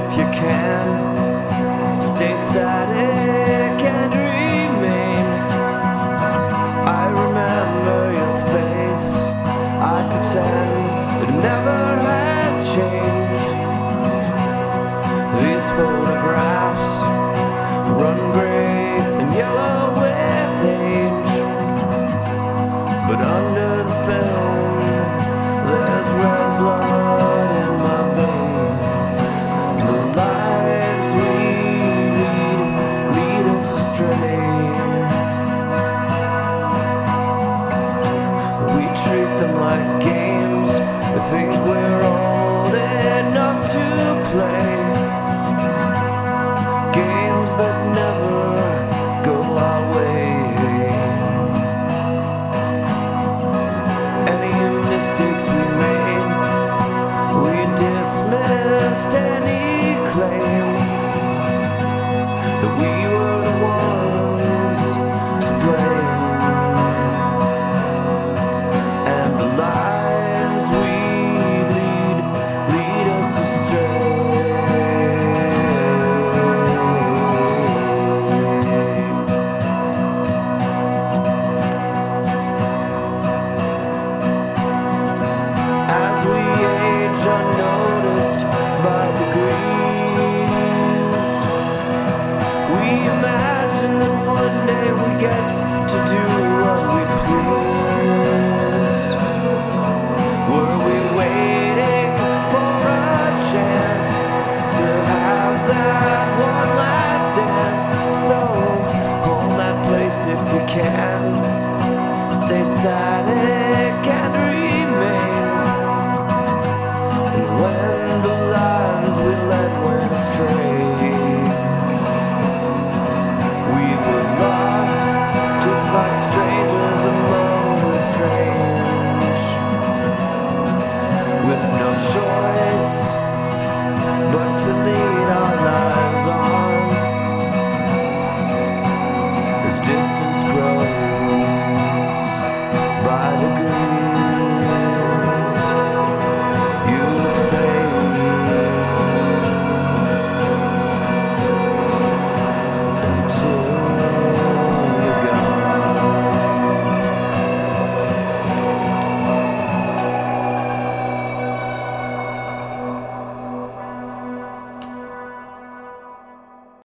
you can. Stay static and remain. I remember your face. I pretend it never has changed. These photographs We treat them like games. We think we're old enough to play. Games that never go our way. Any mistakes we made, we dismissed any claim get to do what we please. Were we waiting for a chance to have that one last dance? So hold that place if you can. Stay static distance grows. By the